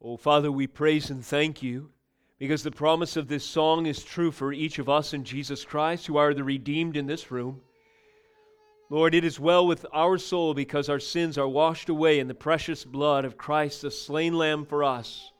Oh, Father, we praise and thank you because the promise of this song is true for each of us in Jesus Christ who are the redeemed in this room. Lord, it is well with our soul because our sins are washed away in the precious blood of Christ, the slain Lamb for us.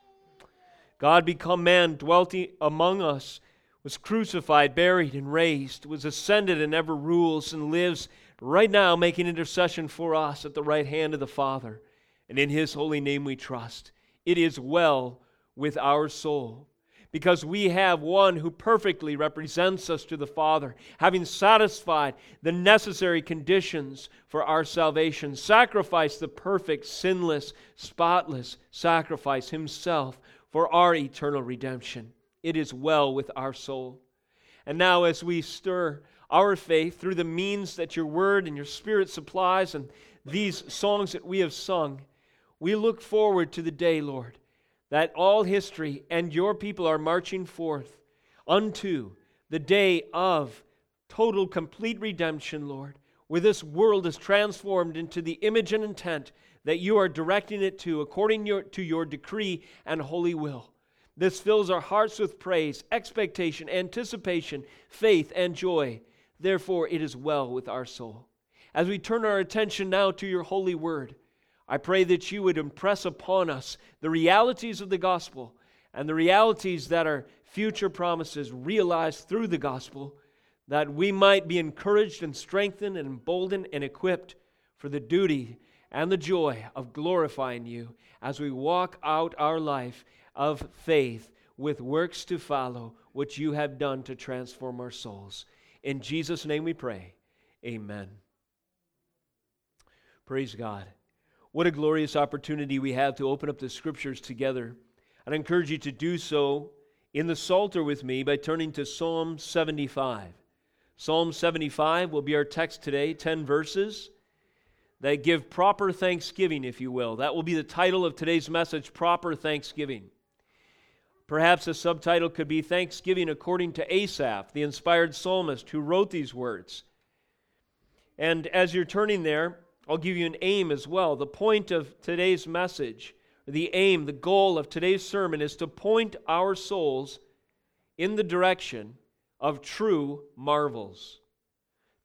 God become man, dwelt among us, was crucified, buried, and raised, was ascended, and ever rules and lives right now, making intercession for us at the right hand of the Father. And in his holy name we trust it is well with our soul. Because we have one who perfectly represents us to the Father, having satisfied the necessary conditions for our salvation, sacrificed the perfect, sinless, spotless sacrifice himself for our eternal redemption. It is well with our soul. And now, as we stir our faith through the means that your word and your spirit supplies and these songs that we have sung, we look forward to the day, Lord, that all history and your people are marching forth unto the day of total, complete redemption, Lord, where this world is transformed into the image and intent that you are directing it to according your, to your decree and holy will. This fills our hearts with praise, expectation, anticipation, faith, and joy. Therefore, it is well with our soul. As we turn our attention now to your holy word, I pray that you would impress upon us the realities of the gospel and the realities that are future promises realized through the gospel, that we might be encouraged and strengthened and emboldened and equipped for the duty and the joy of glorifying you as we walk out our life of faith with works to follow, which you have done to transform our souls. In Jesus' name we pray. Amen. Praise God. What a glorious opportunity we have to open up the scriptures together. I'd encourage you to do so in the Psalter with me by turning to Psalm 75. Psalm 75 will be our text today, 10 verses that give proper thanksgiving, if you will. That will be the title of today's message Proper Thanksgiving. Perhaps a subtitle could be Thanksgiving according to Asaph, the inspired psalmist who wrote these words. And as you're turning there, I'll give you an aim as well. The point of today's message, the aim, the goal of today's sermon is to point our souls in the direction of true marvels.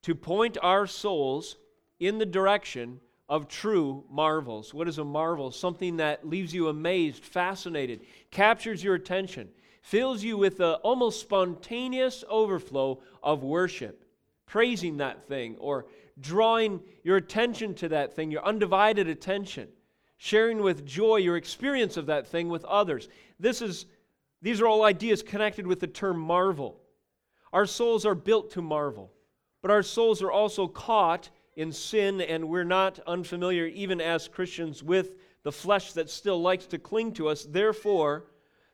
To point our souls in the direction of true marvels. What is a marvel? Something that leaves you amazed, fascinated, captures your attention, fills you with an almost spontaneous overflow of worship, praising that thing or drawing your attention to that thing, your undivided attention, sharing with joy your experience of that thing with others. This is, these are all ideas connected with the term marvel. Our souls are built to marvel, but our souls are also caught in sin, and we're not unfamiliar, even as Christians, with the flesh that still likes to cling to us. Therefore,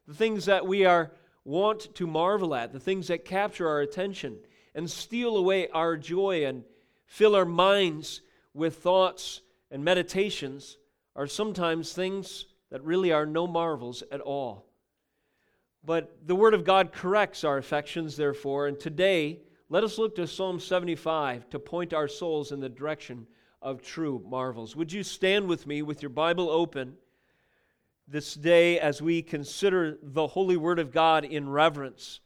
the things that we are want to marvel at, the things that capture our attention and steal away our joy and fill our minds with thoughts and meditations are sometimes things that really are no marvels at all. But the Word of God corrects our affections, therefore, and today let us look to Psalm 75 to point our souls in the direction of true marvels. Would you stand with me with your Bible open this day as we consider the holy Word of God in reverence?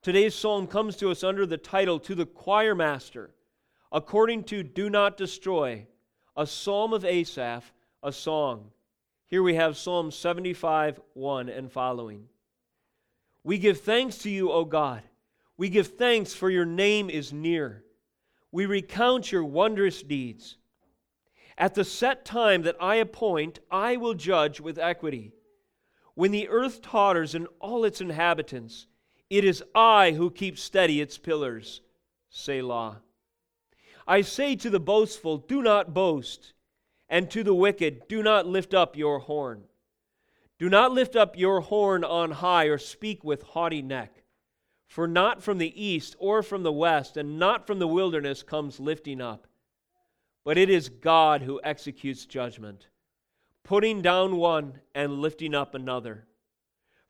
Today's psalm comes to us under the title, To the Choir Master according to Do Not Destroy, a psalm of Asaph, a song. Here we have Psalm 75 1 and following. We give thanks to you, O God. We give thanks for your name is near. We recount your wondrous deeds. At the set time that I appoint, I will judge with equity. When the earth totters and all its inhabitants, it is I who keep steady its pillars. Selah. I say to the boastful, Do not boast, and to the wicked, Do not lift up your horn. Do not lift up your horn on high, or speak with haughty neck. For not from the east or from the west, and not from the wilderness comes lifting up, but it is God who executes judgment, putting down one and lifting up another.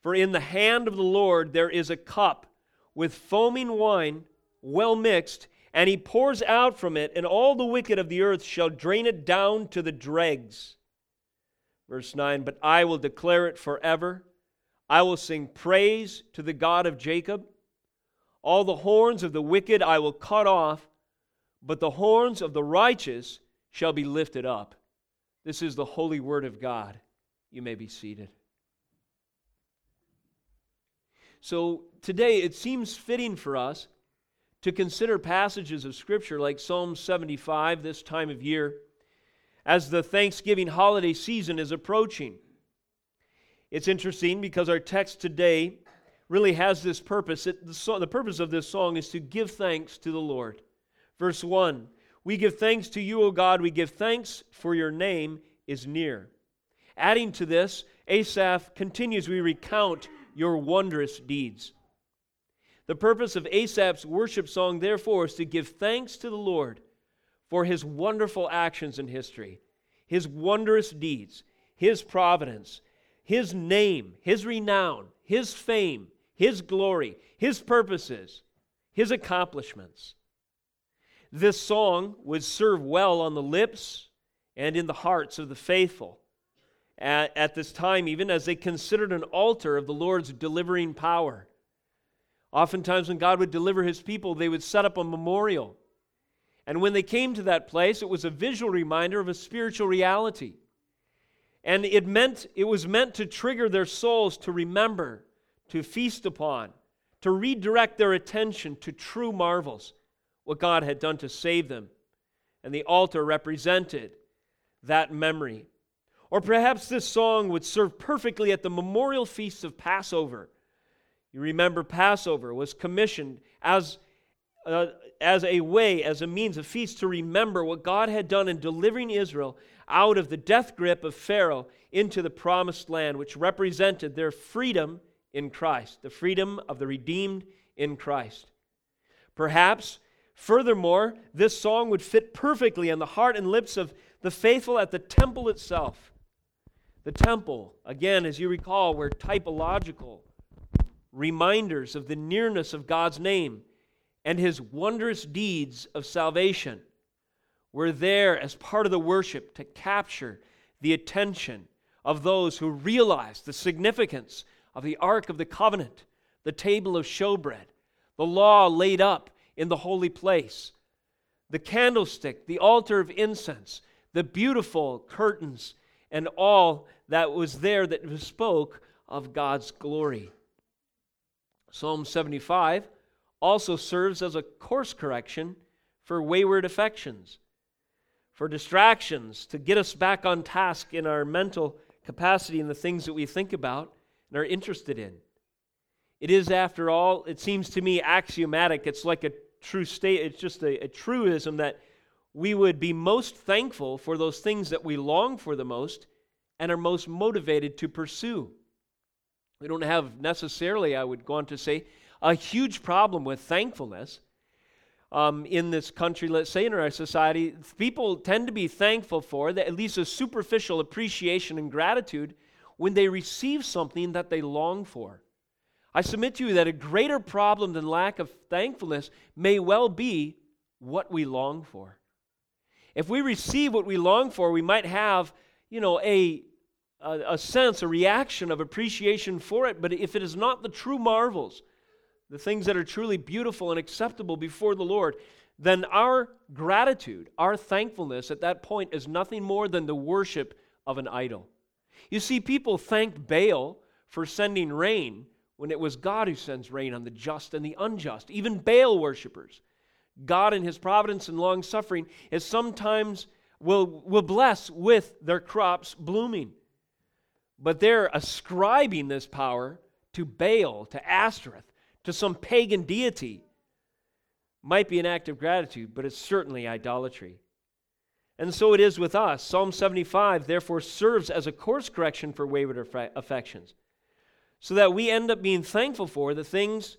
For in the hand of the Lord there is a cup with foaming wine, well mixed and he pours out from it, and all the wicked of the earth shall drain it down to the dregs. Verse 9, but I will declare it forever. I will sing praise to the God of Jacob. All the horns of the wicked I will cut off, but the horns of the righteous shall be lifted up. This is the holy word of God. You may be seated. So today it seems fitting for us to consider passages of Scripture like Psalm 75 this time of year as the Thanksgiving holiday season is approaching. It's interesting because our text today really has this purpose. It, the, the purpose of this song is to give thanks to the Lord. Verse 1 We give thanks to you, O God, we give thanks for your name is near. Adding to this, Asaph continues, We recount your wondrous deeds. The purpose of Asaph's worship song, therefore, is to give thanks to the Lord for his wonderful actions in history, his wondrous deeds, his providence, his name, his renown, his fame, his glory, his purposes, his accomplishments. This song would serve well on the lips and in the hearts of the faithful at, at this time, even as they considered an altar of the Lord's delivering power. Oftentimes, when God would deliver his people, they would set up a memorial. And when they came to that place, it was a visual reminder of a spiritual reality. And it meant it was meant to trigger their souls to remember, to feast upon, to redirect their attention to true marvels, what God had done to save them. And the altar represented that memory. Or perhaps this song would serve perfectly at the memorial feast of Passover. You remember, Passover was commissioned as, uh, as a way, as a means of feast to remember what God had done in delivering Israel out of the death grip of Pharaoh into the promised land, which represented their freedom in Christ, the freedom of the redeemed in Christ. Perhaps, furthermore, this song would fit perfectly on the heart and lips of the faithful at the temple itself. The temple, again, as you recall, were typological reminders of the nearness of God's name and his wondrous deeds of salvation were there as part of the worship to capture the attention of those who realized the significance of the Ark of the Covenant, the table of showbread, the law laid up in the holy place, the candlestick, the altar of incense, the beautiful curtains, and all that was there that spoke of God's glory. Psalm 75 also serves as a course correction for wayward affections, for distractions, to get us back on task in our mental capacity and the things that we think about and are interested in. It is, after all, it seems to me axiomatic. It's like a true state, it's just a, a truism that we would be most thankful for those things that we long for the most and are most motivated to pursue. We don't have necessarily, I would go on to say, a huge problem with thankfulness um, in this country, let's say in our society. People tend to be thankful for at least a superficial appreciation and gratitude when they receive something that they long for. I submit to you that a greater problem than lack of thankfulness may well be what we long for. If we receive what we long for, we might have, you know, a a, sense, a reaction of appreciation for it. But if it is not the true marvels, the things that are truly beautiful and acceptable before the Lord, then our gratitude, our thankfulness at that point is nothing more than the worship of an idol. You see, people thanked Baal for sending rain when it was God who sends rain on the just and the unjust, even Baal worshippers. God, in his providence and long suffering, is sometimes will, will bless with their crops blooming. But they're ascribing this power to Baal, to Ashtoreth, to some pagan deity. Might be an act of gratitude, but it's certainly idolatry. And so it is with us. Psalm 75, therefore, serves as a course correction for wayward affections, so that we end up being thankful for the things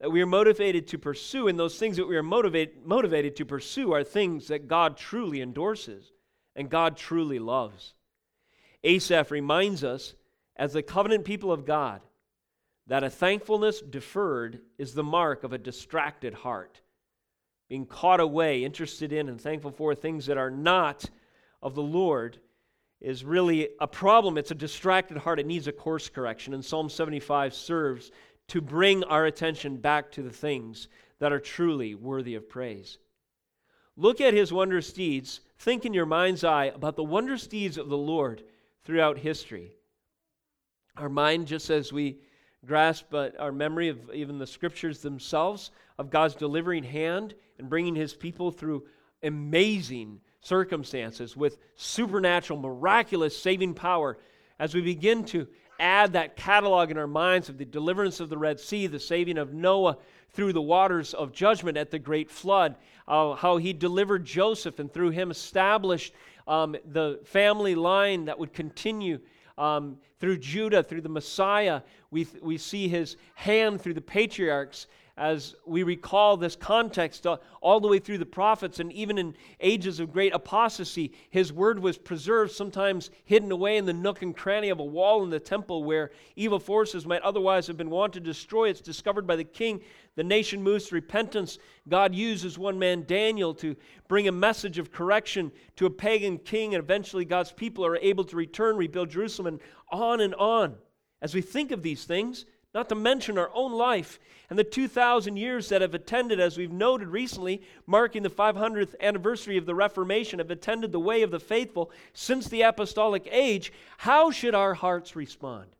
that we are motivated to pursue, and those things that we are motivated, motivated to pursue are things that God truly endorses and God truly loves. Asaph reminds us, as the covenant people of God, that a thankfulness deferred is the mark of a distracted heart. Being caught away, interested in, and thankful for things that are not of the Lord is really a problem. It's a distracted heart. It needs a course correction. And Psalm 75 serves to bring our attention back to the things that are truly worthy of praise. Look at his wondrous deeds. Think in your mind's eye about the wondrous deeds of the Lord throughout history. Our mind, just as we grasp uh, our memory of even the scriptures themselves, of God's delivering hand and bringing his people through amazing circumstances with supernatural, miraculous saving power, as we begin to add that catalog in our minds of the deliverance of the Red Sea, the saving of Noah through the waters of judgment at the great flood, uh, how he delivered Joseph and through him established um, the family line that would continue um, through Judah, through the Messiah. We, we see his hand through the patriarchs as we recall this context uh, all the way through the prophets and even in ages of great apostasy, his word was preserved, sometimes hidden away in the nook and cranny of a wall in the temple where evil forces might otherwise have been wanted to destroy. It's discovered by the king. The nation moves to repentance. God uses one man, Daniel, to bring a message of correction to a pagan king, and eventually God's people are able to return, rebuild Jerusalem, and on and on. As we think of these things, not to mention our own life and the 2,000 years that have attended, as we've noted recently, marking the 500th anniversary of the Reformation, have attended the way of the faithful since the apostolic age, how should our hearts respond?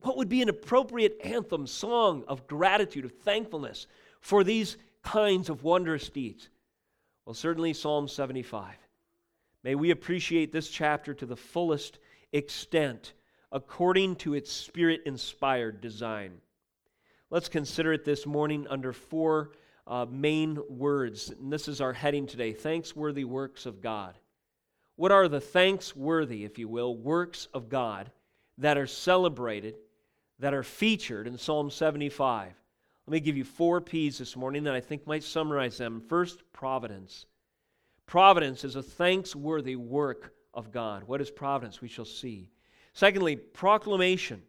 What would be an appropriate anthem, song of gratitude, of thankfulness for these kinds of wondrous deeds? Well, certainly Psalm 75. May we appreciate this chapter to the fullest extent according to its spirit inspired design. Let's consider it this morning under four uh, main words. And this is our heading today thanksworthy works of God. What are the thanksworthy, if you will, works of God that are celebrated, that are featured in Psalm 75? Let me give you four P's this morning that I think might summarize them. First, providence. Providence is a thanksworthy work of God. What is providence? We shall see. Secondly, proclamation.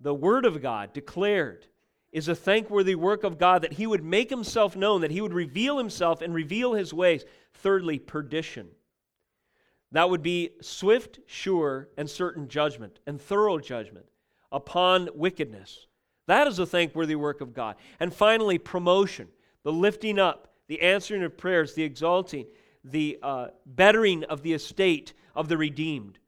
The Word of God declared is a thankworthy work of God that He would make Himself known, that He would reveal Himself and reveal His ways. Thirdly, perdition. That would be swift, sure, and certain judgment and thorough judgment upon wickedness. That is a thankworthy work of God. And finally, promotion, the lifting up, the answering of prayers, the exalting, the uh, bettering of the estate of the redeemed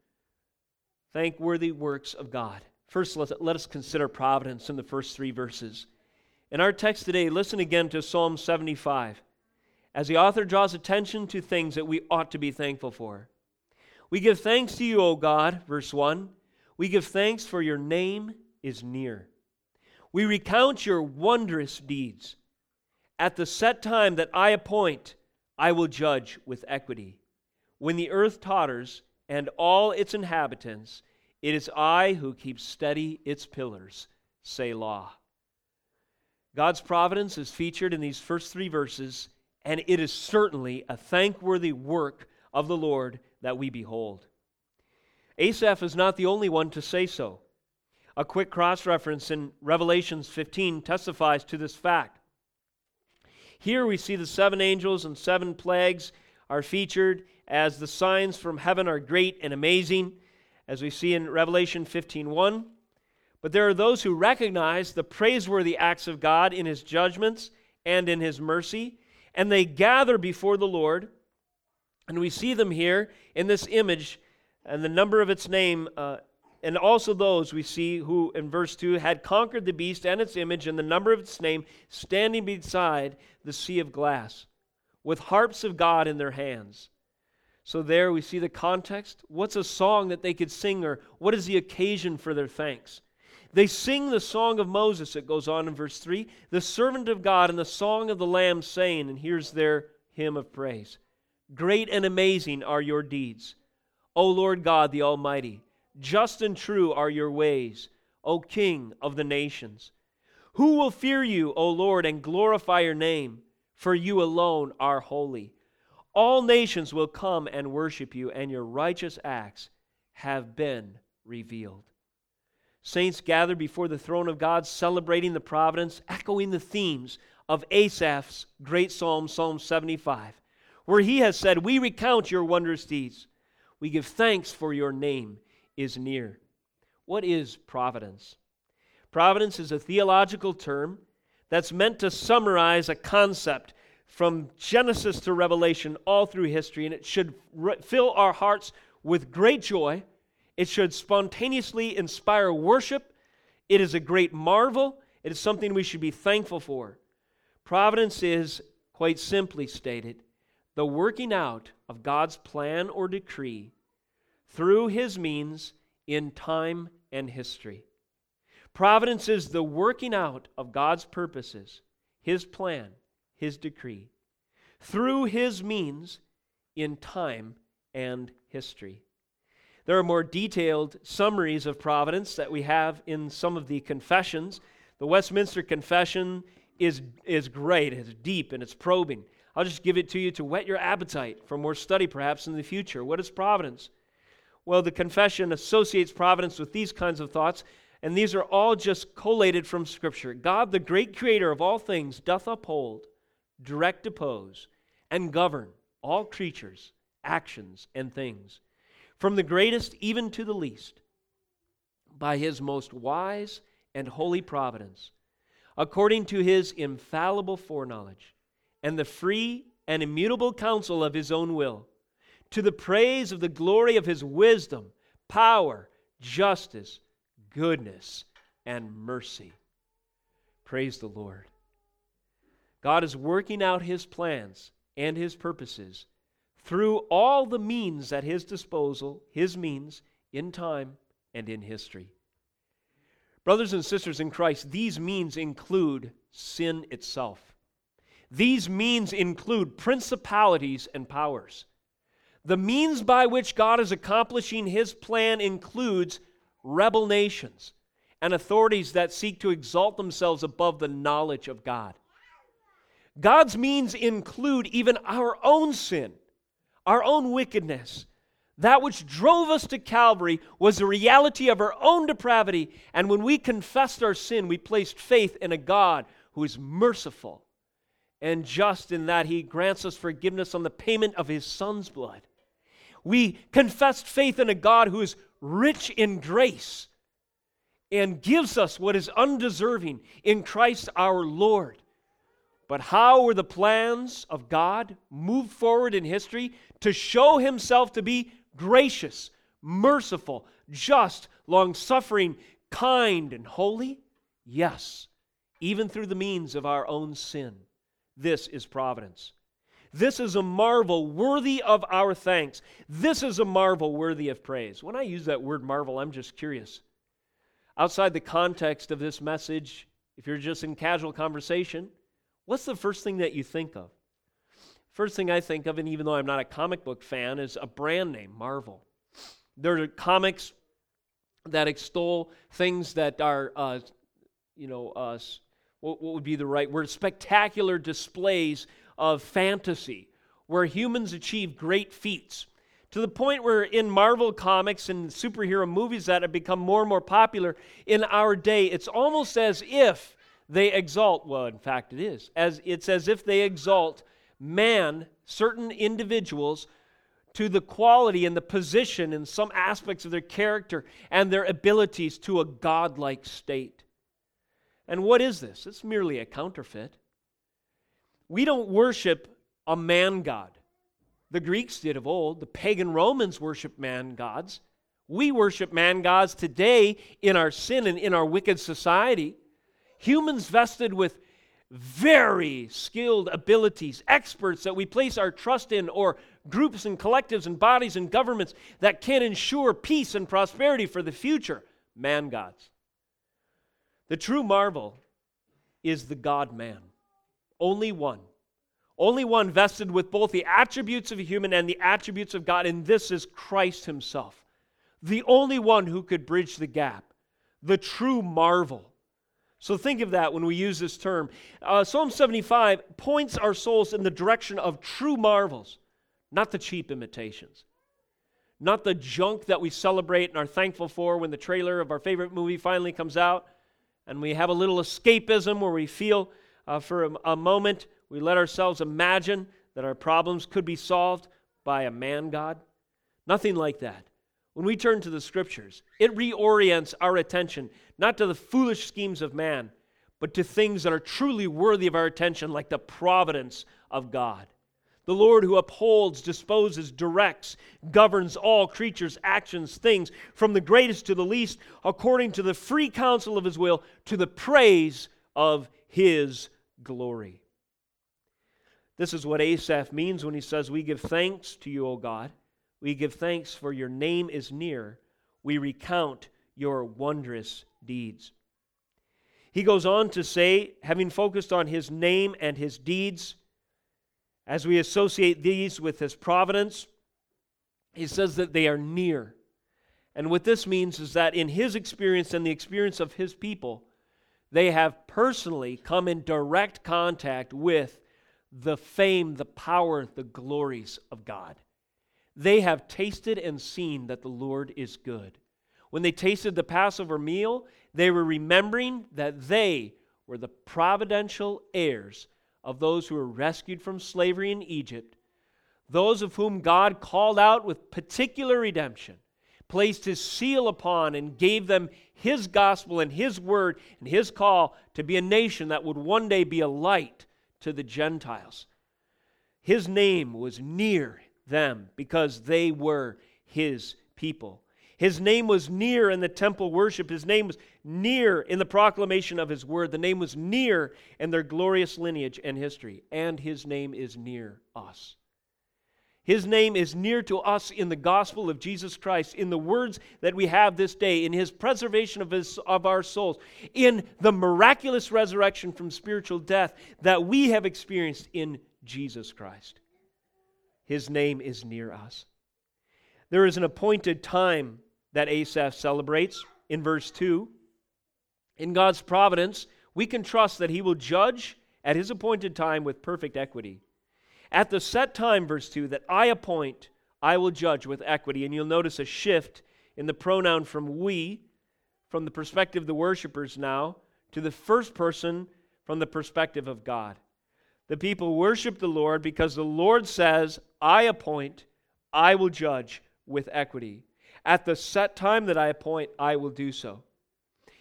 thankworthy works of God. First, let, us consider providence in the first three verses. In our text today, listen again to Psalm 75 as the author draws attention to things that we ought to be thankful for. We give thanks to you, O God, verse 1. We give thanks for your name is near. We recount your wondrous deeds. At the set time that I appoint, I will judge with equity. When the earth totters, and all its inhabitants. It is I who keep steady its pillars. Selah. God's providence is featured in these first three verses, and it is certainly a thankworthy work of the Lord that we behold. Asaph is not the only one to say so. A quick cross reference in Revelations 15 testifies to this fact. Here we see the seven angels and seven plagues are featured as the signs from heaven are great and amazing, as we see in Revelation 15:1. But there are those who recognize the praiseworthy acts of God in his judgments and in his mercy, and they gather before the Lord. And we see them here in this image, and the number of its name, uh, and also those we see who, in verse 2, had conquered the beast and its image, and the number of its name, standing beside the sea of glass, with harps of God in their hands. So there we see the context. What's a song that they could sing, or what is the occasion for their thanks? They sing the song of Moses, it goes on in verse 3, the servant of God, and the song of the Lamb, saying, and here's their hymn of praise Great and amazing are your deeds, O Lord God the Almighty. Just and true are your ways, O King of the nations. Who will fear you, O Lord, and glorify your name? For you alone are holy. All nations will come and worship you, and your righteous acts have been revealed. Saints gather before the throne of God, celebrating the providence, echoing the themes of Asaph's great psalm, Psalm 75, where he has said, We recount your wondrous deeds. We give thanks for your name is near. What is providence? Providence is a theological term that's meant to summarize a concept from Genesis to Revelation all through history, and it should re- fill our hearts with great joy. It should spontaneously inspire worship. It is a great marvel. It is something we should be thankful for. Providence is, quite simply stated, the working out of God's plan or decree through his means in time and history. Providence is the working out of God's purposes, his plan, his decree, through his means in time and history. There are more detailed summaries of providence that we have in some of the confessions. The Westminster Confession is, is great, it's deep, and it's probing. I'll just give it to you to whet your appetite for more study perhaps in the future. What is providence? Well, the confession associates providence with these kinds of thoughts, and these are all just collated from Scripture. God, the great creator of all things, doth uphold, direct oppose, and govern all creatures, actions, and things, from the greatest even to the least, by his most wise and holy providence, according to his infallible foreknowledge and the free and immutable counsel of his own will, to the praise of the glory of his wisdom, power, justice, goodness, and mercy. Praise the Lord. God is working out his plans and his purposes through all the means at his disposal, his means in time and in history. Brothers and sisters in Christ, these means include sin itself. These means include principalities and powers. The means by which God is accomplishing his plan includes rebel nations and authorities that seek to exalt themselves above the knowledge of God. God's means include even our own sin, our own wickedness. That which drove us to Calvary was the reality of our own depravity. And when we confessed our sin, we placed faith in a God who is merciful and just in that he grants us forgiveness on the payment of his son's blood. We confessed faith in a God who is rich in grace and gives us what is undeserving in Christ our Lord. But how were the plans of God moved forward in history to show himself to be gracious, merciful, just, long suffering, kind, and holy? Yes, even through the means of our own sin. This is providence. This is a marvel worthy of our thanks. This is a marvel worthy of praise. When I use that word marvel, I'm just curious. Outside the context of this message, if you're just in casual conversation, what's the first thing that you think of? First thing I think of, and even though I'm not a comic book fan, is a brand name, Marvel. There are comics that extol things that are, uh, you know, uh, what would be the right word? Spectacular displays of fantasy where humans achieve great feats. To the point where in Marvel comics and superhero movies that have become more and more popular in our day, it's almost as if they exalt, well, in fact, it is, as it's as if they exalt man, certain individuals, to the quality and the position in some aspects of their character and their abilities to a godlike state. And what is this? It's merely a counterfeit. We don't worship a man god. The Greeks did of old, the pagan Romans worshiped man gods. We worship man gods today in our sin and in our wicked society. Humans vested with very skilled abilities, experts that we place our trust in, or groups and collectives and bodies and governments that can ensure peace and prosperity for the future. Man gods. The true marvel is the God man. Only one. Only one vested with both the attributes of a human and the attributes of God, and this is Christ Himself. The only one who could bridge the gap. The true marvel. So think of that when we use this term. Uh, Psalm 75 points our souls in the direction of true marvels, not the cheap imitations, not the junk that we celebrate and are thankful for when the trailer of our favorite movie finally comes out and we have a little escapism where we feel uh, for a, a moment, we let ourselves imagine that our problems could be solved by a man God. Nothing like that. When we turn to the scriptures, it reorients our attention not to the foolish schemes of man, but to things that are truly worthy of our attention, like the providence of God. The Lord who upholds, disposes, directs, governs all creatures, actions, things, from the greatest to the least, according to the free counsel of his will, to the praise of his glory. This is what Asaph means when he says, We give thanks to you, O God. We give thanks for your name is near. We recount your wondrous deeds. He goes on to say, having focused on his name and his deeds, as we associate these with his providence, he says that they are near. And what this means is that in his experience and the experience of his people, they have personally come in direct contact with the fame, the power, the glories of God. They have tasted and seen that the Lord is good. When they tasted the Passover meal, they were remembering that they were the providential heirs of those who were rescued from slavery in Egypt, those of whom God called out with particular redemption, placed his seal upon, and gave them his gospel and his word and his call to be a nation that would one day be a light to the Gentiles. His name was near them because they were his people. His name was near in the temple worship. His name was near in the proclamation of his word. The name was near in their glorious lineage and history. And his name is near us. His name is near to us in the gospel of Jesus Christ, in the words that we have this day, in his preservation of, his, of our souls, in the miraculous resurrection from spiritual death that we have experienced in Jesus Christ. His name is near us. There is an appointed time that Asaph celebrates in verse 2. In God's providence, we can trust that He will judge at His appointed time with perfect equity. At the set time, verse 2, that I appoint, I will judge with equity. And you'll notice a shift in the pronoun from we, from the perspective of the worshipers now, to the first person from the perspective of God. The people worship the Lord because the Lord says, I appoint, I will judge with equity. At the set time that I appoint, I will do so.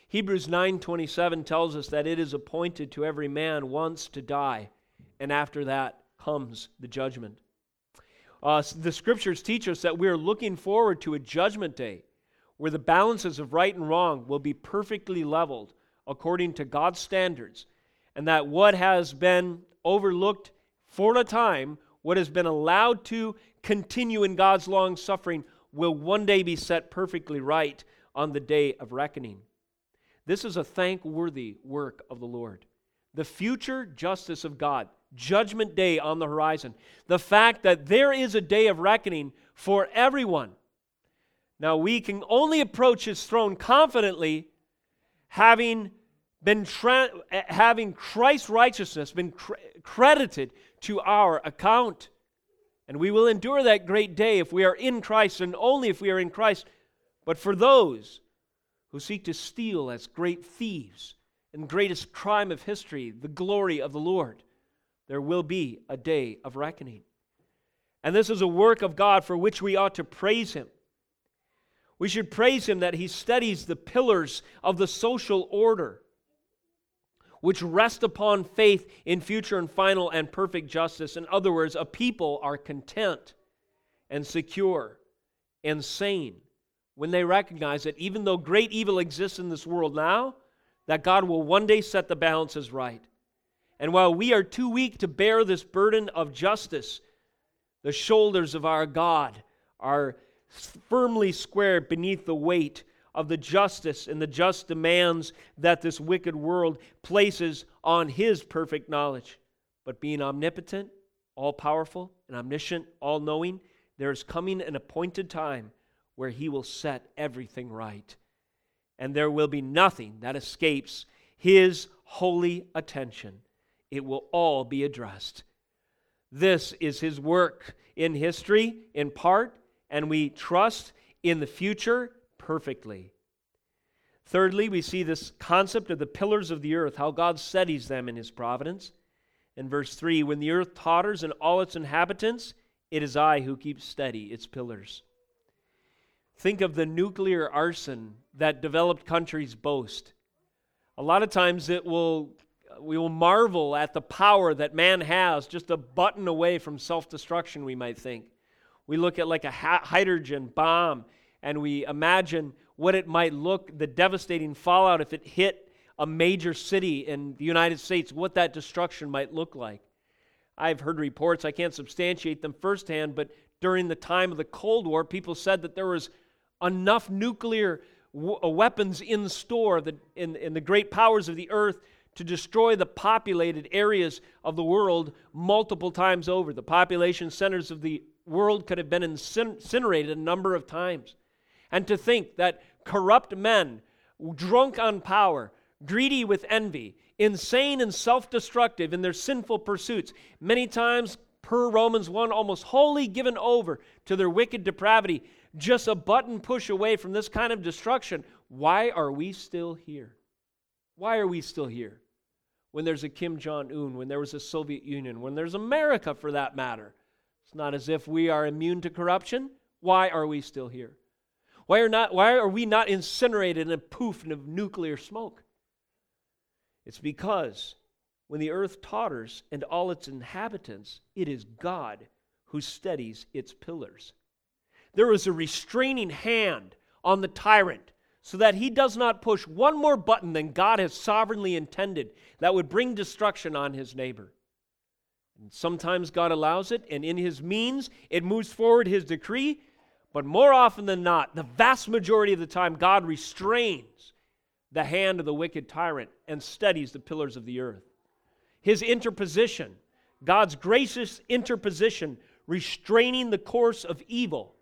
Hebrews 9:27 tells us that it is appointed to every man once to die, and after that comes the judgment. Uh, the scriptures teach us that we are looking forward to a judgment day where the balances of right and wrong will be perfectly leveled according to God's standards, and that what has been overlooked for a time, what has been allowed to continue in God's long suffering, will one day be set perfectly right on the day of reckoning. This is a thankworthy work of the Lord. The future justice of God, judgment day on the horizon, the fact that there is a day of reckoning for everyone. Now, we can only approach his throne confidently having been tra- having Christ's righteousness been cr- credited to our account. And we will endure that great day if we are in Christ and only if we are in Christ. But for those who seek to steal as great thieves and greatest crime of history, the glory of the Lord, there will be a day of reckoning. And this is a work of God for which we ought to praise Him. We should praise Him that He studies the pillars of the social order which rest upon faith in future and final and perfect justice. In other words, a people are content and secure and sane when they recognize that even though great evil exists in this world now, that God will one day set the balances right. And while we are too weak to bear this burden of justice, the shoulders of our God are firmly squared beneath the weight of the justice and the just demands that this wicked world places on his perfect knowledge. But being omnipotent, all powerful, and omniscient, all knowing, there is coming an appointed time where he will set everything right. And there will be nothing that escapes his holy attention. It will all be addressed. This is his work in history, in part, and we trust in the future perfectly. Thirdly, we see this concept of the pillars of the earth, how God steadies them in his providence. In verse 3, when the earth totters and all its inhabitants, it is I who keep steady its pillars. Think of the nuclear arson that developed countries boast. A lot of times it will we will marvel at the power that man has just a button away from self-destruction we might think. We look at like a hydrogen bomb and we imagine what it might look the devastating fallout if it hit a major city in the United States, what that destruction might look like. I've heard reports, I can't substantiate them firsthand, but during the time of the Cold War, people said that there was enough nuclear w- uh, weapons in store that in, in the great powers of the earth to destroy the populated areas of the world multiple times over. The population centers of the world could have been incinerated a number of times. And to think that corrupt men, drunk on power, greedy with envy, insane and self destructive in their sinful pursuits, many times, per Romans 1, almost wholly given over to their wicked depravity, just a button push away from this kind of destruction. Why are we still here? Why are we still here? When there's a Kim Jong un, when there was a Soviet Union, when there's America for that matter. It's not as if we are immune to corruption. Why are we still here? Why are, not, why are we not incinerated in a poof of nuclear smoke? It's because when the earth totters and all its inhabitants, it is God who steadies its pillars. There is a restraining hand on the tyrant so that he does not push one more button than God has sovereignly intended that would bring destruction on his neighbor. And sometimes God allows it, and in his means, it moves forward his decree. But more often than not, the vast majority of the time, God restrains the hand of the wicked tyrant and steadies the pillars of the earth. His interposition, God's gracious interposition, restraining the course of evil,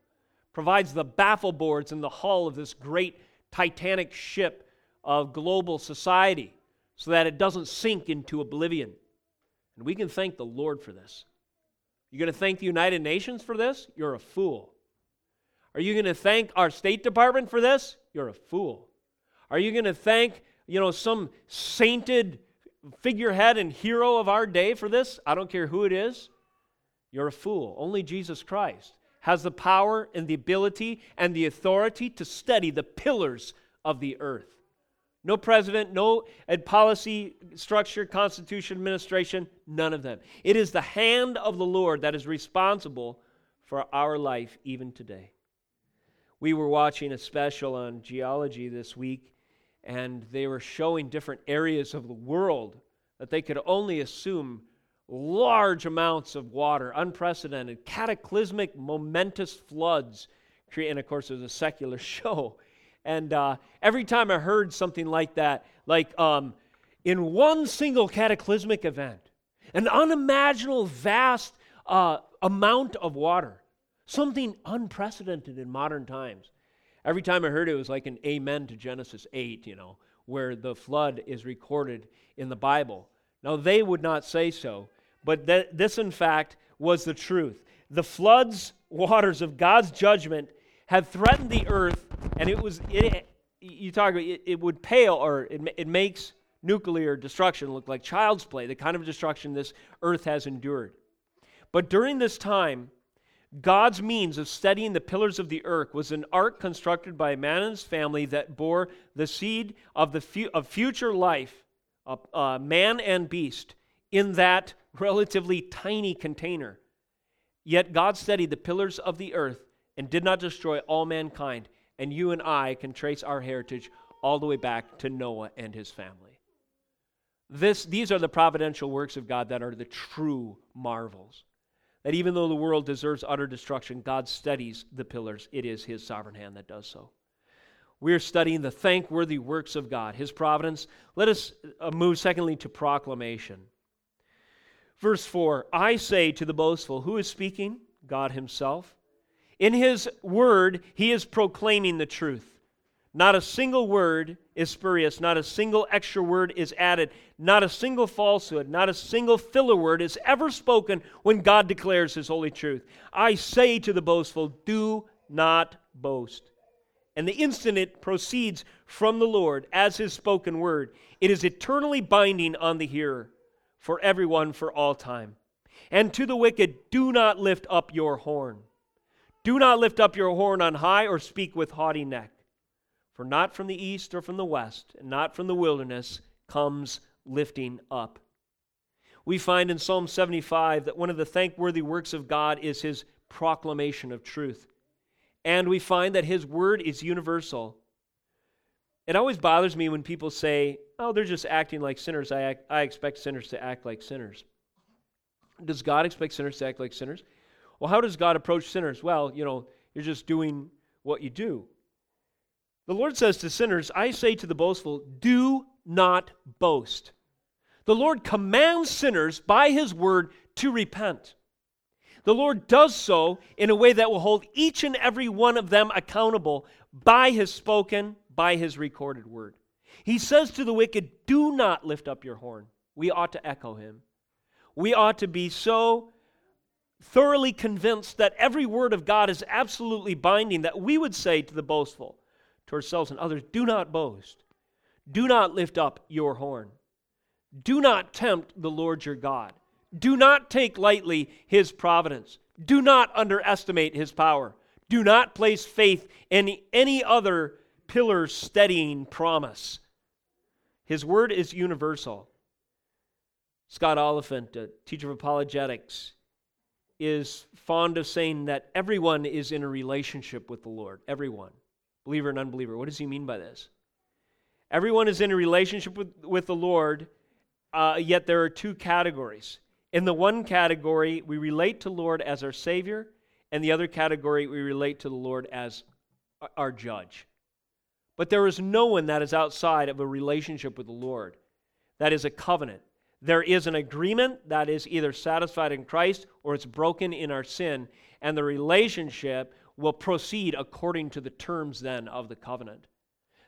provides the baffle boards in the hull of this great titanic ship of global society so that it doesn't sink into oblivion. And we can thank the Lord for this. You're going to thank the United Nations for this? You're a fool. Are you going to thank our State Department for this? You're a fool. Are you going to thank, you know, some sainted figurehead and hero of our day for this? I don't care who it is. You're a fool. Only Jesus Christ has the power and the ability and the authority to steady the pillars of the earth. No president, no policy structure, constitution, administration, none of them. It is the hand of the Lord that is responsible for our life even today. We were watching a special on geology this week, and they were showing different areas of the world that they could only assume large amounts of water, unprecedented, cataclysmic, momentous floods. And of course, it was a secular show. And uh, every time I heard something like that, like um, in one single cataclysmic event, an unimaginable vast uh, amount of water, something unprecedented in modern times. Every time I heard it, it was like an amen to Genesis 8, you know, where the flood is recorded in the Bible. Now, they would not say so, but th- this, in fact, was the truth. The floods, waters of God's judgment, had threatened the earth, and it was, it, you talk about, it, it would pale, or it, it makes nuclear destruction look like child's play, the kind of destruction this earth has endured. But during this time, God's means of steadying the pillars of the earth was an ark constructed by a man and his family that bore the seed of, the fu- of future life, uh, man and beast, in that relatively tiny container. Yet God steadied the pillars of the earth and did not destroy all mankind. And you and I can trace our heritage all the way back to Noah and his family. This, these are the providential works of God that are the true marvels. That even though the world deserves utter destruction, God steadies the pillars. It is His sovereign hand that does so. We're studying the thankworthy works of God, His providence. Let us uh, move, secondly, to proclamation. Verse 4 I say to the boastful, who is speaking? God Himself. In His word, He is proclaiming the truth. Not a single word is spurious, not a single extra word is added, not a single falsehood, not a single filler word is ever spoken when God declares His holy truth. I say to the boastful, do not boast. And the instant it proceeds from the Lord as His spoken word, it is eternally binding on the hearer for everyone for all time. And to the wicked, do not lift up your horn. Do not lift up your horn on high or speak with haughty neck. For not from the east or from the west, and not from the wilderness comes lifting up. We find in Psalm 75 that one of the thankworthy works of God is his proclamation of truth. And we find that his word is universal. It always bothers me when people say, oh, they're just acting like sinners. I, act, I expect sinners to act like sinners. Does God expect sinners to act like sinners? Well, how does God approach sinners? Well, you know, you're just doing what you do. The Lord says to sinners, I say to the boastful, do not boast. The Lord commands sinners by his word to repent. The Lord does so in a way that will hold each and every one of them accountable by his spoken, by his recorded word. He says to the wicked, Do not lift up your horn. We ought to echo him. We ought to be so thoroughly convinced that every word of God is absolutely binding that we would say to the boastful, to ourselves and others, Do not boast. Do not lift up your horn. Do not tempt the Lord your God. Do not take lightly his providence. Do not underestimate his power. Do not place faith in any other pillar steadying promise. His word is universal. Scott Oliphint, a teacher of apologetics, is fond of saying that everyone is in a relationship with the Lord. Everyone, believer and unbeliever. What does he mean by this? Everyone is in a relationship with, with the Lord, uh, yet there are two categories. In the one category, we relate to Lord as our Savior, and the other category, we relate to the Lord as our judge. But there is no one that is outside of a relationship with the Lord. That is a covenant. There is an agreement that is either satisfied in Christ or it's broken in our sin, and the relationship will proceed according to the terms then of the covenant.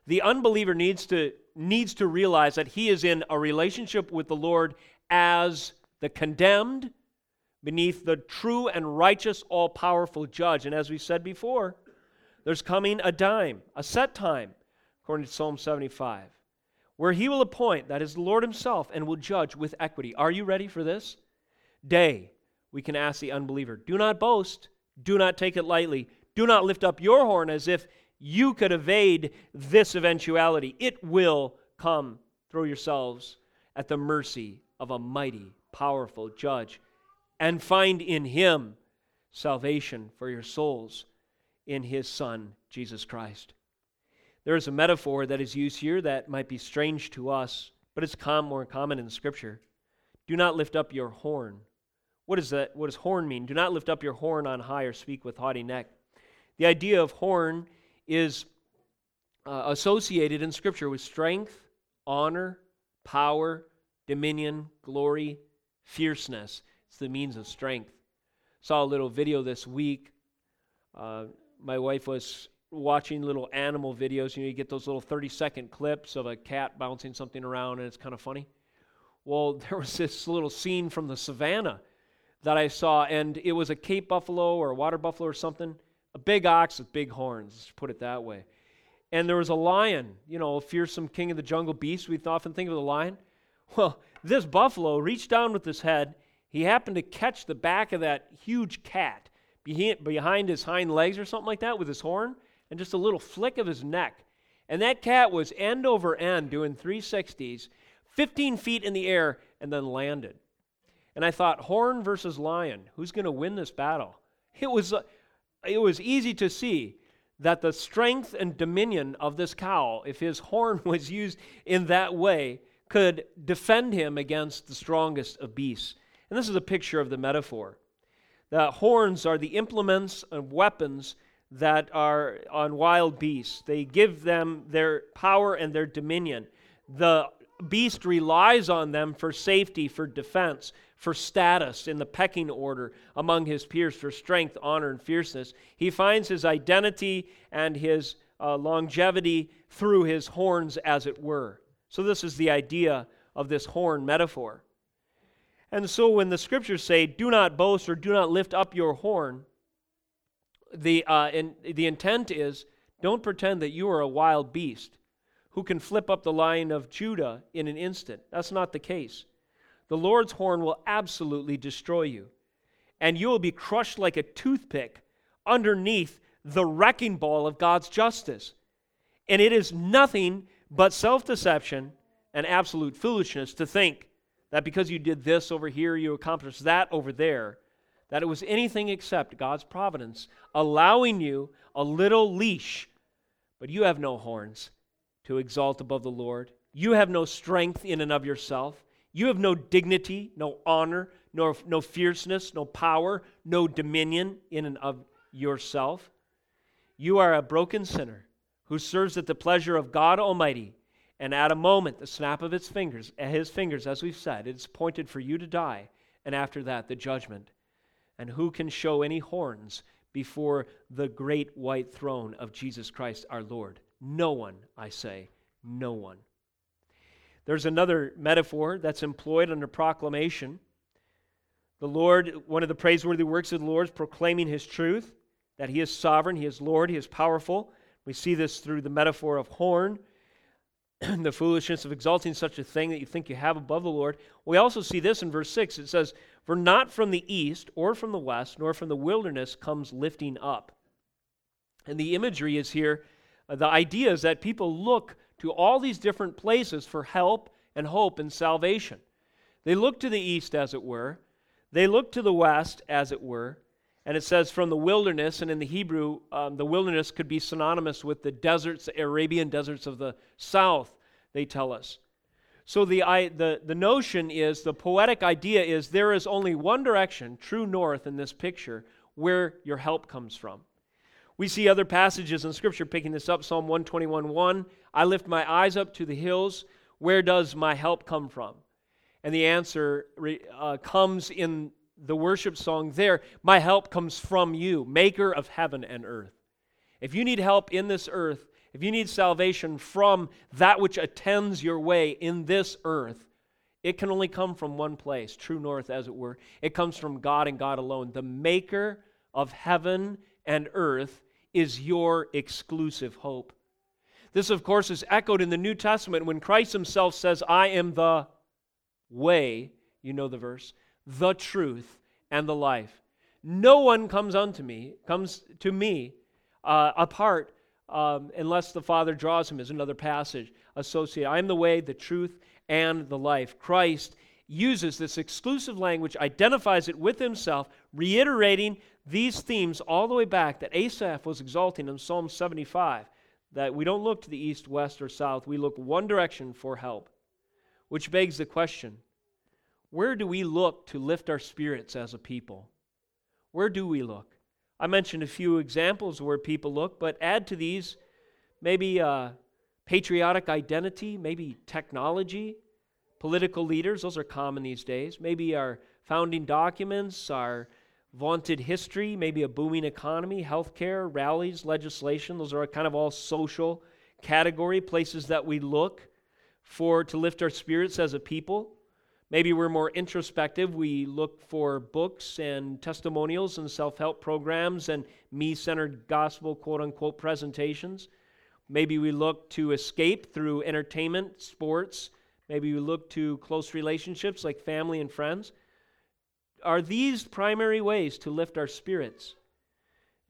The unbeliever needs to, needs to realize that he is in a relationship with the Lord as the condemned beneath the true and righteous, all powerful judge. And as we said before, there's coming a time, a set time, according to Psalm 75, where he will appoint, that is the Lord himself, and will judge with equity. Are you ready for this? Day, we can ask the unbeliever, do not boast, do not take it lightly, do not lift up your horn as if you could evade this eventuality. It will come. Throw yourselves at the mercy of a mighty, powerful judge and find in him salvation for your souls in his Son, Jesus Christ. There is a metaphor that is used here that might be strange to us, but it's more common in Scripture. Do not lift up your horn. What, is that, what does horn mean? Do not lift up your horn on high or speak with haughty neck. The idea of horn is uh, associated in Scripture with strength, honor, power, dominion, glory, fierceness. It's the means of strength. Saw a little video this week. Uh, my wife was watching little animal videos. You know, you get those little 30 second clips of a cat bouncing something around, and it's kind of funny. Well, there was this little scene from the savannah that I saw, and it was a Cape buffalo or a water buffalo or something a big ox with big horns, put it that way. And there was a lion, you know, a fearsome king of the jungle beast. We often think of the lion. Well, this buffalo reached down with his head. He happened to catch the back of that huge cat behind his hind legs or something like that with his horn and just a little flick of his neck. And that cat was end over end doing 360s, 15 feet in the air, and then landed. And I thought, horn versus lion, who's going to win this battle? It was uh, it was easy to see that the strength and dominion of this cow, if his horn was used in that way, could defend him against the strongest of beasts. And this is a picture of the metaphor. The horns are the implements and weapons that are on wild beasts. They give them their power and their dominion. The beast relies on them for safety, for defense, for status in the pecking order among his peers, for strength, honor, and fierceness. He finds his identity and his uh, longevity through his horns, as it were. So, this is the idea of this horn metaphor. And so, when the scriptures say, do not boast or do not lift up your horn, the, uh, in, the intent is don't pretend that you are a wild beast who can flip up the lion of Judah in an instant. That's not the case the Lord's horn will absolutely destroy you, and you will be crushed like a toothpick underneath the wrecking ball of God's justice. And it is nothing but self deception and absolute foolishness to think that because you did this over here, you accomplished that over there, that it was anything except God's providence, allowing you a little leash. But you have no horns to exalt above the Lord. You have no strength in and of yourself. You have no dignity, no honor, nor, no fierceness, no power, no dominion in and of yourself. You are a broken sinner who serves at the pleasure of God Almighty. And at a moment, the snap of his fingers, his fingers, as we've said, it's pointed for you to die. And after that, the judgment. And who can show any horns before the great white throne of Jesus Christ our Lord? No one, I say, no one. There's another metaphor that's employed under proclamation. The Lord, one of the praiseworthy works of the Lord is proclaiming his truth, that he is sovereign, he is Lord, he is powerful. We see this through the metaphor of horn, the foolishness of exalting such a thing that you think you have above the Lord. We also see this in verse 6. It says, For not from the east or from the west, nor from the wilderness comes lifting up. And the imagery is here. Uh, the idea is that people look to all these different places for help and hope and salvation. They look to the east, as it were. They look to the west, as it were. And it says from the wilderness, and in the Hebrew, um, the wilderness could be synonymous with the deserts, Arabian deserts of the south, they tell us. So the, I, the, the notion is, the poetic idea is, there is only one direction, true north, in this picture, where your help comes from. We see other passages in Scripture picking this up. Psalm 121 1. I lift my eyes up to the hills. Where does my help come from? And the answer uh, comes in the worship song there My help comes from you, maker of heaven and earth. If you need help in this earth, if you need salvation from that which attends your way in this earth, it can only come from one place, true north, as it were. It comes from God and God alone. The maker of heaven and earth is your exclusive hope. This, of course, is echoed in the New Testament when Christ himself says, I am the way, you know the verse, the truth, and the life. No one comes unto me, comes to me uh, apart um, unless the Father draws him, is another passage associated. I am the way, the truth, and the life. Christ uses this exclusive language, identifies it with himself, reiterating these themes all the way back that Asaph was exalting in Psalm 75 that we don't look to the east, west, or south, we look one direction for help. Which begs the question where do we look to lift our spirits as a people? Where do we look? I mentioned a few examples where people look, but add to these maybe uh, patriotic identity, maybe technology, political leaders, those are common these days, maybe our founding documents, our vaunted history, maybe a booming economy, healthcare, rallies, legislation. Those are kind of all social category places that we look for to lift our spirits as a people. Maybe we're more introspective. We look for books and testimonials and self help programs and me centered gospel, quote unquote, presentations. Maybe we look to escape through entertainment, sports. Maybe we look to close relationships like family and friends are these primary ways to lift our spirits.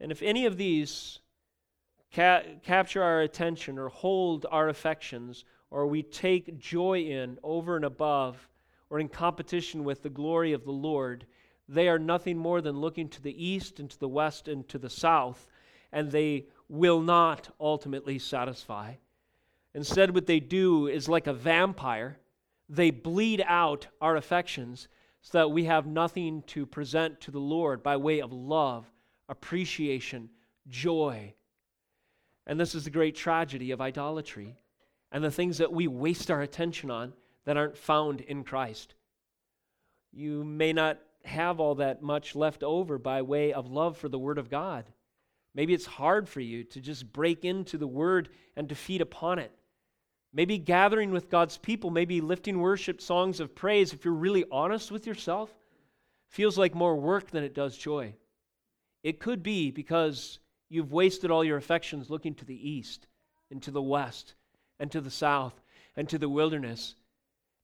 And if any of these ca- capture our attention or hold our affections, or we take joy in over and above, or in competition with the glory of the Lord, they are nothing more than looking to the east and to the west and to the south, and they will not ultimately satisfy. Instead, what they do is like a vampire, they bleed out our affections so that we have nothing to present to the Lord by way of love, appreciation, joy. And this is the great tragedy of idolatry and the things that we waste our attention on that aren't found in Christ. You may not have all that much left over by way of love for the Word of God. Maybe it's hard for you to just break into the Word and to feed upon it. Maybe gathering with God's people, maybe lifting worship songs of praise, if you're really honest with yourself, feels like more work than it does joy. It could be because you've wasted all your affections looking to the east and to the west and to the south and to the wilderness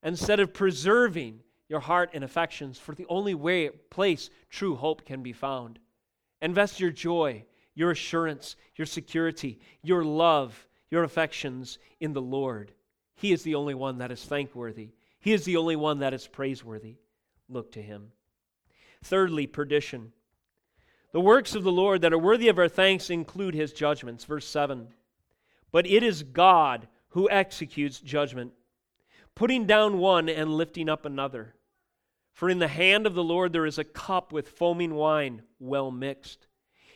instead of preserving your heart and affections for the only way place true hope can be found Invest your joy, your assurance, your security, your love, your affections in the Lord. He is the only one that is thankworthy. He is the only one that is praiseworthy. Look to him. Thirdly, perdition. The works of the Lord that are worthy of our thanks include his judgments. Verse 7. But it is God who executes judgment, putting down one and lifting up another. For in the hand of the Lord there is a cup with foaming wine, well mixed.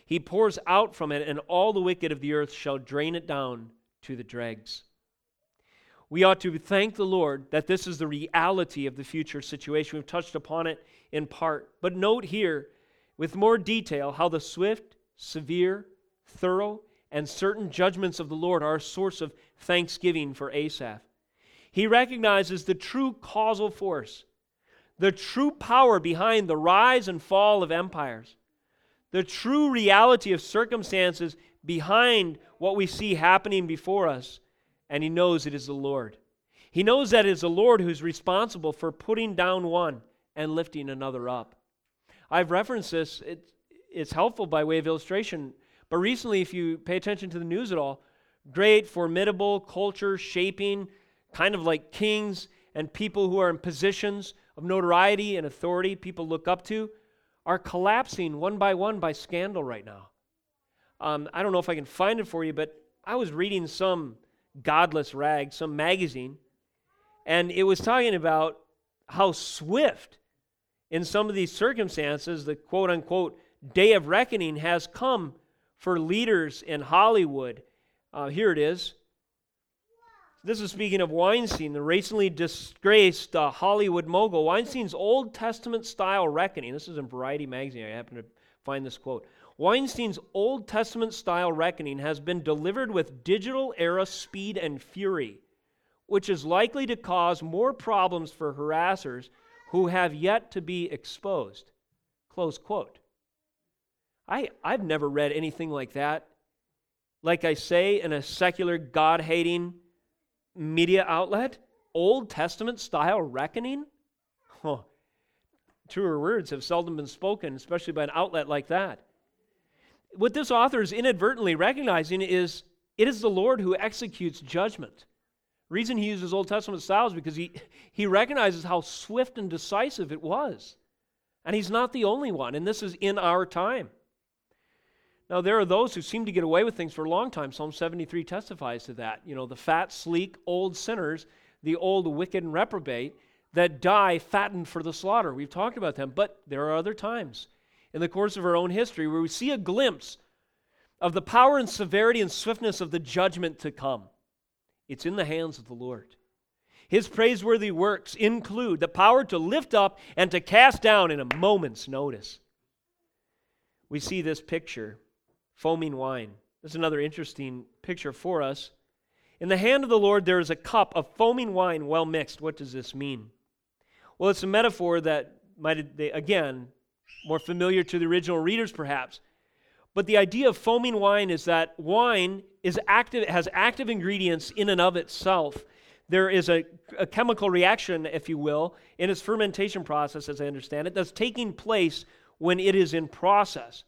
He pours out from it, and all the wicked of the earth shall drain it down to the dregs. We ought to thank the Lord that this is the reality of the future situation. We've touched upon it in part. But note here, with more detail, how the swift, severe, thorough, and certain judgments of the Lord are a source of thanksgiving for Asaph. He recognizes the true causal force the true power behind the rise and fall of empires, the true reality of circumstances behind what we see happening before us, and he knows it is the Lord. He knows that it is the Lord who's responsible for putting down one and lifting another up. I've referenced this, it, it's helpful by way of illustration, but recently, if you pay attention to the news at all, great, formidable, culture shaping, kind of like kings and people who are in positions of notoriety and authority people look up to are collapsing one by one by scandal right now. Um, I don't know if I can find it for you, but I was reading some godless rag, some magazine, and it was talking about how swift in some of these circumstances the quote unquote day of reckoning has come for leaders in Hollywood. Uh, here it is. This is speaking of Weinstein, the recently disgraced uh, Hollywood mogul. Weinstein's Old Testament style reckoning, this is in Variety magazine, I happen to find this quote. Weinstein's Old Testament style reckoning has been delivered with digital era speed and fury, which is likely to cause more problems for harassers who have yet to be exposed. Close quote. I, I've never read anything like that. Like I say, in a secular, God hating, media outlet, Old Testament style reckoning? Oh, truer words have seldom been spoken, especially by an outlet like that. What this author is inadvertently recognizing is it is the Lord who executes judgment. Reason he uses Old Testament style is because he, he recognizes how swift and decisive it was. And he's not the only one, and this is in our time. Now, there are those who seem to get away with things for a long time. Psalm 73 testifies to that. You know, the fat, sleek, old sinners, the old wicked and reprobate that die fattened for the slaughter. We've talked about them, but there are other times in the course of our own history where we see a glimpse of the power and severity and swiftness of the judgment to come. It's in the hands of the Lord. His praiseworthy works include the power to lift up and to cast down in a moment's notice. We see this picture foaming wine. This is another interesting picture for us. In the hand of the Lord, there is a cup of foaming wine well mixed. What does this mean? Well, it's a metaphor that might, again, more familiar to the original readers perhaps. But the idea of foaming wine is that wine is active, has active ingredients in and of itself. There is a, a chemical reaction, if you will, in its fermentation process, as I understand it, that's taking place when it is in process.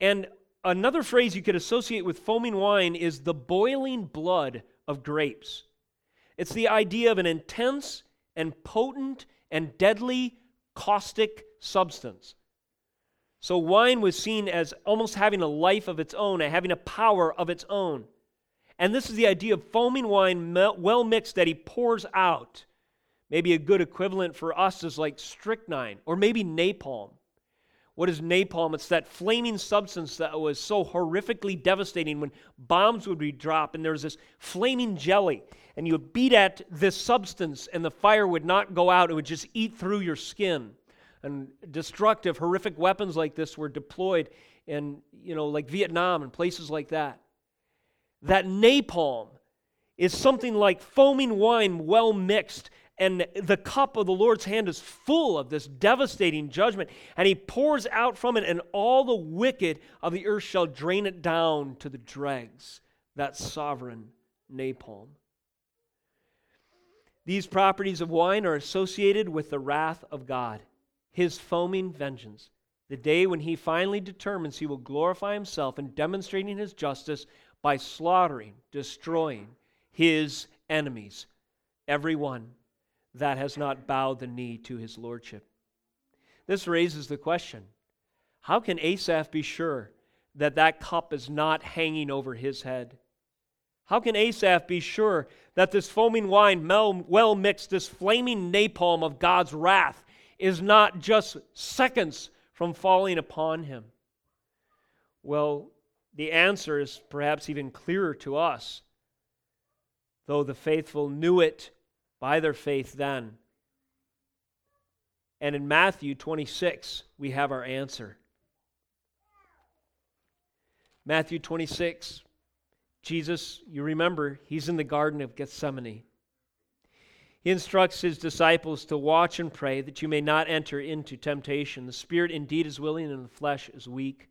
And Another phrase you could associate with foaming wine is the boiling blood of grapes. It's the idea of an intense and potent and deadly caustic substance. So, wine was seen as almost having a life of its own, having a power of its own. And this is the idea of foaming wine well mixed that he pours out. Maybe a good equivalent for us is like strychnine or maybe napalm. What is napalm? It's that flaming substance that was so horrifically devastating when bombs would be dropped and there was this flaming jelly. And you would beat at this substance and the fire would not go out, it would just eat through your skin. And destructive, horrific weapons like this were deployed in, you know, like Vietnam and places like that. That napalm is something like foaming wine well mixed and the cup of the Lord's hand is full of this devastating judgment, and he pours out from it, and all the wicked of the earth shall drain it down to the dregs. That sovereign napalm. These properties of wine are associated with the wrath of God, his foaming vengeance. The day when he finally determines he will glorify himself in demonstrating his justice by slaughtering, destroying his enemies, every one that has not bowed the knee to his lordship. This raises the question how can Asaph be sure that that cup is not hanging over his head? How can Asaph be sure that this foaming wine, well mixed, this flaming napalm of God's wrath, is not just seconds from falling upon him? Well, the answer is perhaps even clearer to us, though the faithful knew it by their faith then. And in Matthew 26, we have our answer. Matthew 26, Jesus, you remember, he's in the Garden of Gethsemane. He instructs his disciples to watch and pray that you may not enter into temptation. The spirit indeed is willing and the flesh is weak.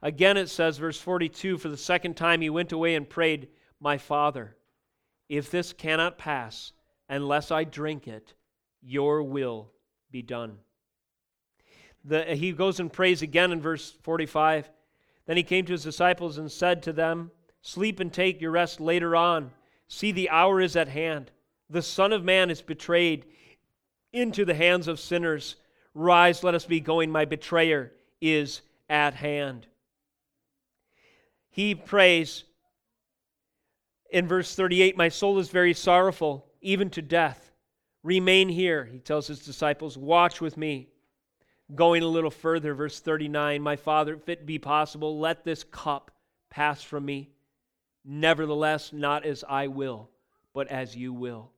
Again, it says, verse 42 For the second time he went away and prayed, My Father, if this cannot pass unless I drink it, your will be done. The, he goes and prays again in verse 45. Then he came to his disciples and said to them, Sleep and take your rest later on. See, the hour is at hand. The Son of Man is betrayed into the hands of sinners. Rise, let us be going. My betrayer is at hand. He prays in verse 38 My soul is very sorrowful, even to death. Remain here, he tells his disciples. Watch with me. Going a little further, verse 39 My Father, if it be possible, let this cup pass from me. Nevertheless, not as I will, but as you will.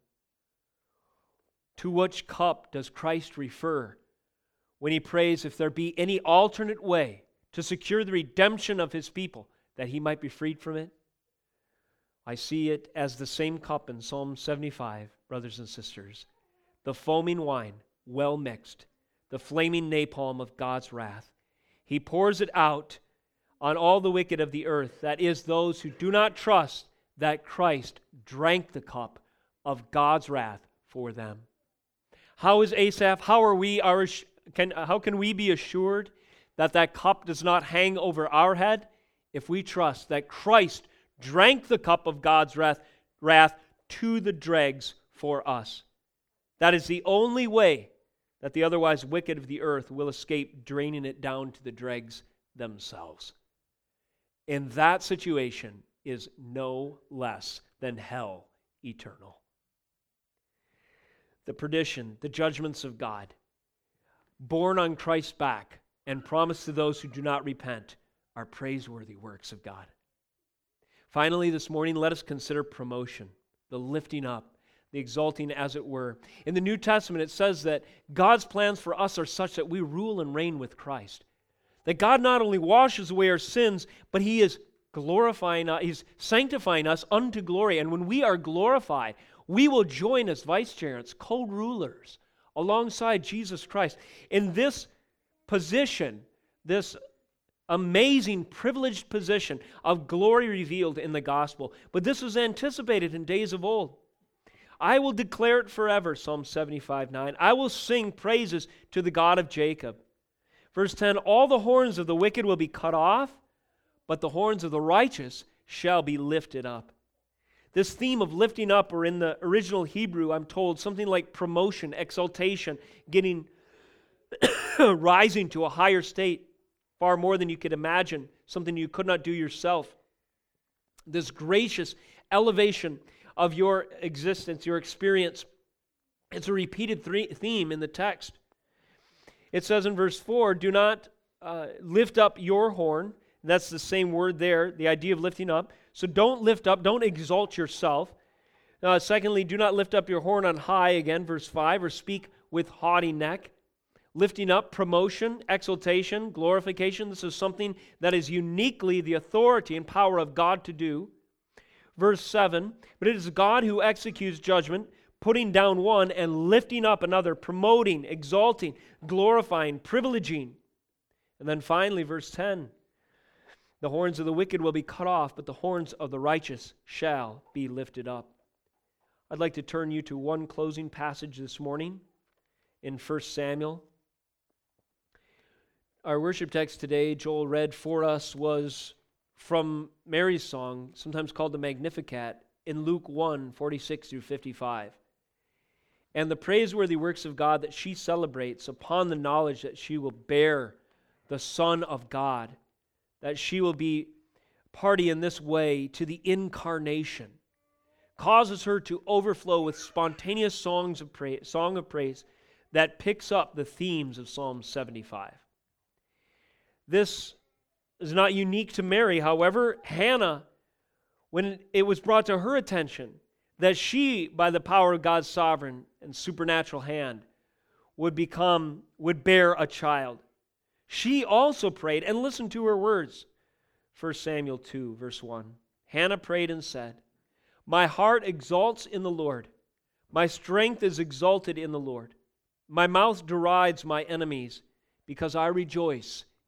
To which cup does Christ refer when he prays, if there be any alternate way to secure the redemption of his people, that he might be freed from it? I see it as the same cup in Psalm 75, brothers and sisters. The foaming wine, well mixed, the flaming napalm of God's wrath. He pours it out on all the wicked of the earth, that is, those who do not trust that Christ drank the cup of God's wrath for them. How is Asaph? How are we? Our, can, how can we be assured that that cup does not hang over our head? If we trust that Christ drank the cup of God's wrath, wrath to the dregs for us. That is the only way that the otherwise wicked of the earth will escape draining it down to the dregs themselves. In that situation is no less than hell eternal. The perdition, the judgments of God, borne on Christ's back and promised to those who do not repent, are praiseworthy works of God. Finally, this morning, let us consider promotion, the lifting up, the exalting, as it were. In the New Testament, it says that God's plans for us are such that we rule and reign with Christ. That God not only washes away our sins, but He is glorifying us, He's sanctifying us unto glory. And when we are glorified, we will join as vice vicegerents, co rulers, alongside Jesus Christ. In this position, this amazing, privileged position of glory revealed in the gospel. But this was anticipated in days of old. I will declare it forever, Psalm 75 9. I will sing praises to the God of Jacob. Verse 10 All the horns of the wicked will be cut off, but the horns of the righteous shall be lifted up. This theme of lifting up, or in the original Hebrew, I'm told, something like promotion, exaltation, getting, rising to a higher state far more than you could imagine, something you could not do yourself. This gracious elevation of your existence, your experience, it's a repeated theme in the text. It says in verse 4 do not uh, lift up your horn. That's the same word there, the idea of lifting up. So don't lift up, don't exalt yourself. Uh, secondly, do not lift up your horn on high, again, verse 5, or speak with haughty neck lifting up, promotion, exaltation, glorification. This is something that is uniquely the authority and power of God to do. Verse 7 But it is God who executes judgment, putting down one and lifting up another, promoting, exalting, glorifying, privileging. And then finally, verse 10 The horns of the wicked will be cut off, but the horns of the righteous shall be lifted up. I'd like to turn you to one closing passage this morning in 1 Samuel Our worship text today, Joel read for us, was from Mary's song, sometimes called the Magnificat, in Luke 1 46 through 55. And the praiseworthy works of God that she celebrates upon the knowledge that she will bear the Son of God, that she will be party in this way to the incarnation, causes her to overflow with spontaneous songs of praise, song of praise that picks up the themes of Psalm 75. This is not unique to Mary. However, Hannah, when it was brought to her attention that she, by the power of God's sovereign and supernatural hand, would become, would bear a child, she also prayed and listened to her words. 1 Samuel 2, verse 1. Hannah prayed and said, My heart exalts in the Lord, my strength is exalted in the Lord. My mouth derides my enemies because I rejoice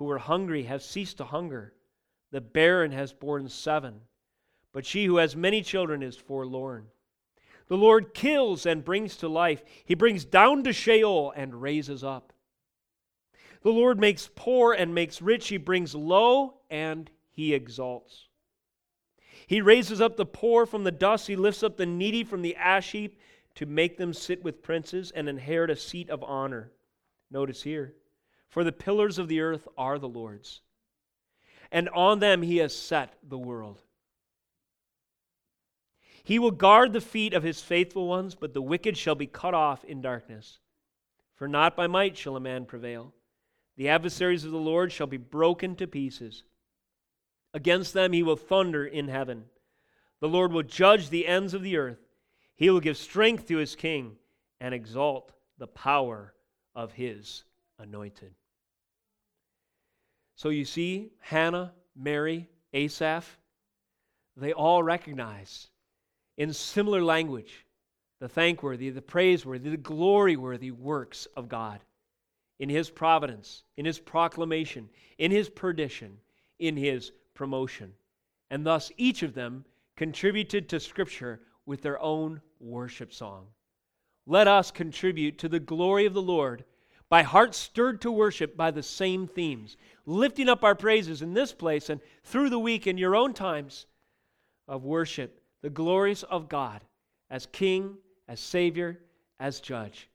who were hungry have ceased to hunger. The barren has borne seven, but she who has many children is forlorn. The Lord kills and brings to life. He brings down to Sheol and raises up. The Lord makes poor and makes rich. He brings low and he exalts. He raises up the poor from the dust. He lifts up the needy from the ash heap to make them sit with princes and inherit a seat of honor. Notice here for the pillars of the earth are the Lord's, and on them he has set the world. He will guard the feet of his faithful ones, but the wicked shall be cut off in darkness. For not by might shall a man prevail. The adversaries of the Lord shall be broken to pieces. Against them he will thunder in heaven. The Lord will judge the ends of the earth. He will give strength to his king and exalt the power of his anointed. So you see, Hannah, Mary, Asaph, they all recognize in similar language the thankworthy, the praiseworthy, the glory-worthy works of God in His providence, in His proclamation, in His perdition, in His promotion. And thus each of them contributed to Scripture with their own worship song. Let us contribute to the glory of the Lord by hearts stirred to worship by the same themes, lifting up our praises in this place and through the week in your own times of worship, the glories of God as King, as Savior, as Judge.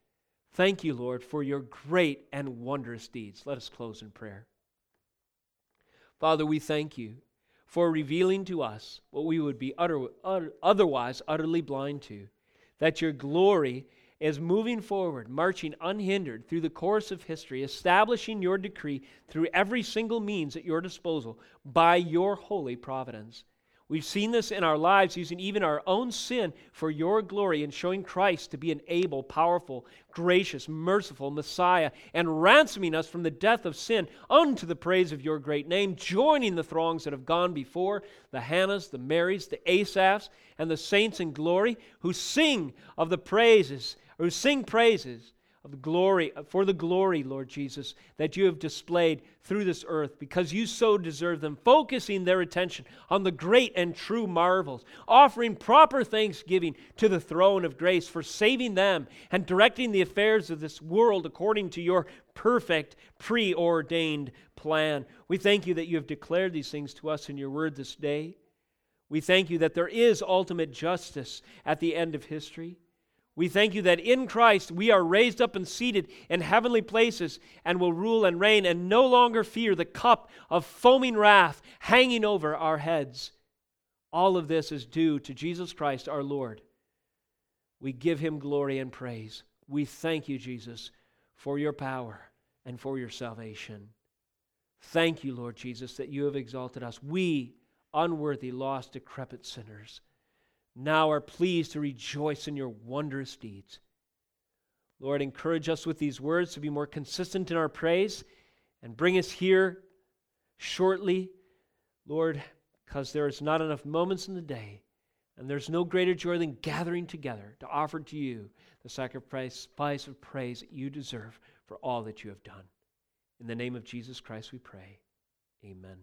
Thank you, Lord, for your great and wondrous deeds. Let us close in prayer. Father, we thank you for revealing to us what we would be utter, utter, otherwise utterly blind to, that your glory is moving forward, marching unhindered through the course of history, establishing your decree through every single means at your disposal by your holy providence. We've seen this in our lives using even our own sin for your glory and showing Christ to be an able, powerful, gracious, merciful Messiah and ransoming us from the death of sin unto the praise of your great name, joining the throngs that have gone before the Hannahs, the Marys, the Asaphs, and the saints in glory who sing of the praises who sing praises of glory for the glory lord jesus that you have displayed through this earth because you so deserve them focusing their attention on the great and true marvels offering proper thanksgiving to the throne of grace for saving them and directing the affairs of this world according to your perfect preordained plan. We thank you that you have declared these things to us in your word this day. We thank you that there is ultimate justice at the end of history we thank you that in Christ we are raised up and seated in heavenly places and will rule and reign and no longer fear the cup of foaming wrath hanging over our heads. All of this is due to Jesus Christ our Lord. We give him glory and praise. We thank you, Jesus, for your power and for your salvation. Thank you, Lord Jesus, that you have exalted us. We, unworthy, lost, decrepit sinners now are pleased to rejoice in your wondrous deeds. Lord, encourage us with these words to be more consistent in our praise and bring us here shortly, Lord, because there is not enough moments in the day, and there's no greater joy than gathering together to offer to you the sacrifice of praise that you deserve for all that you have done. In the name of Jesus Christ we pray. Amen.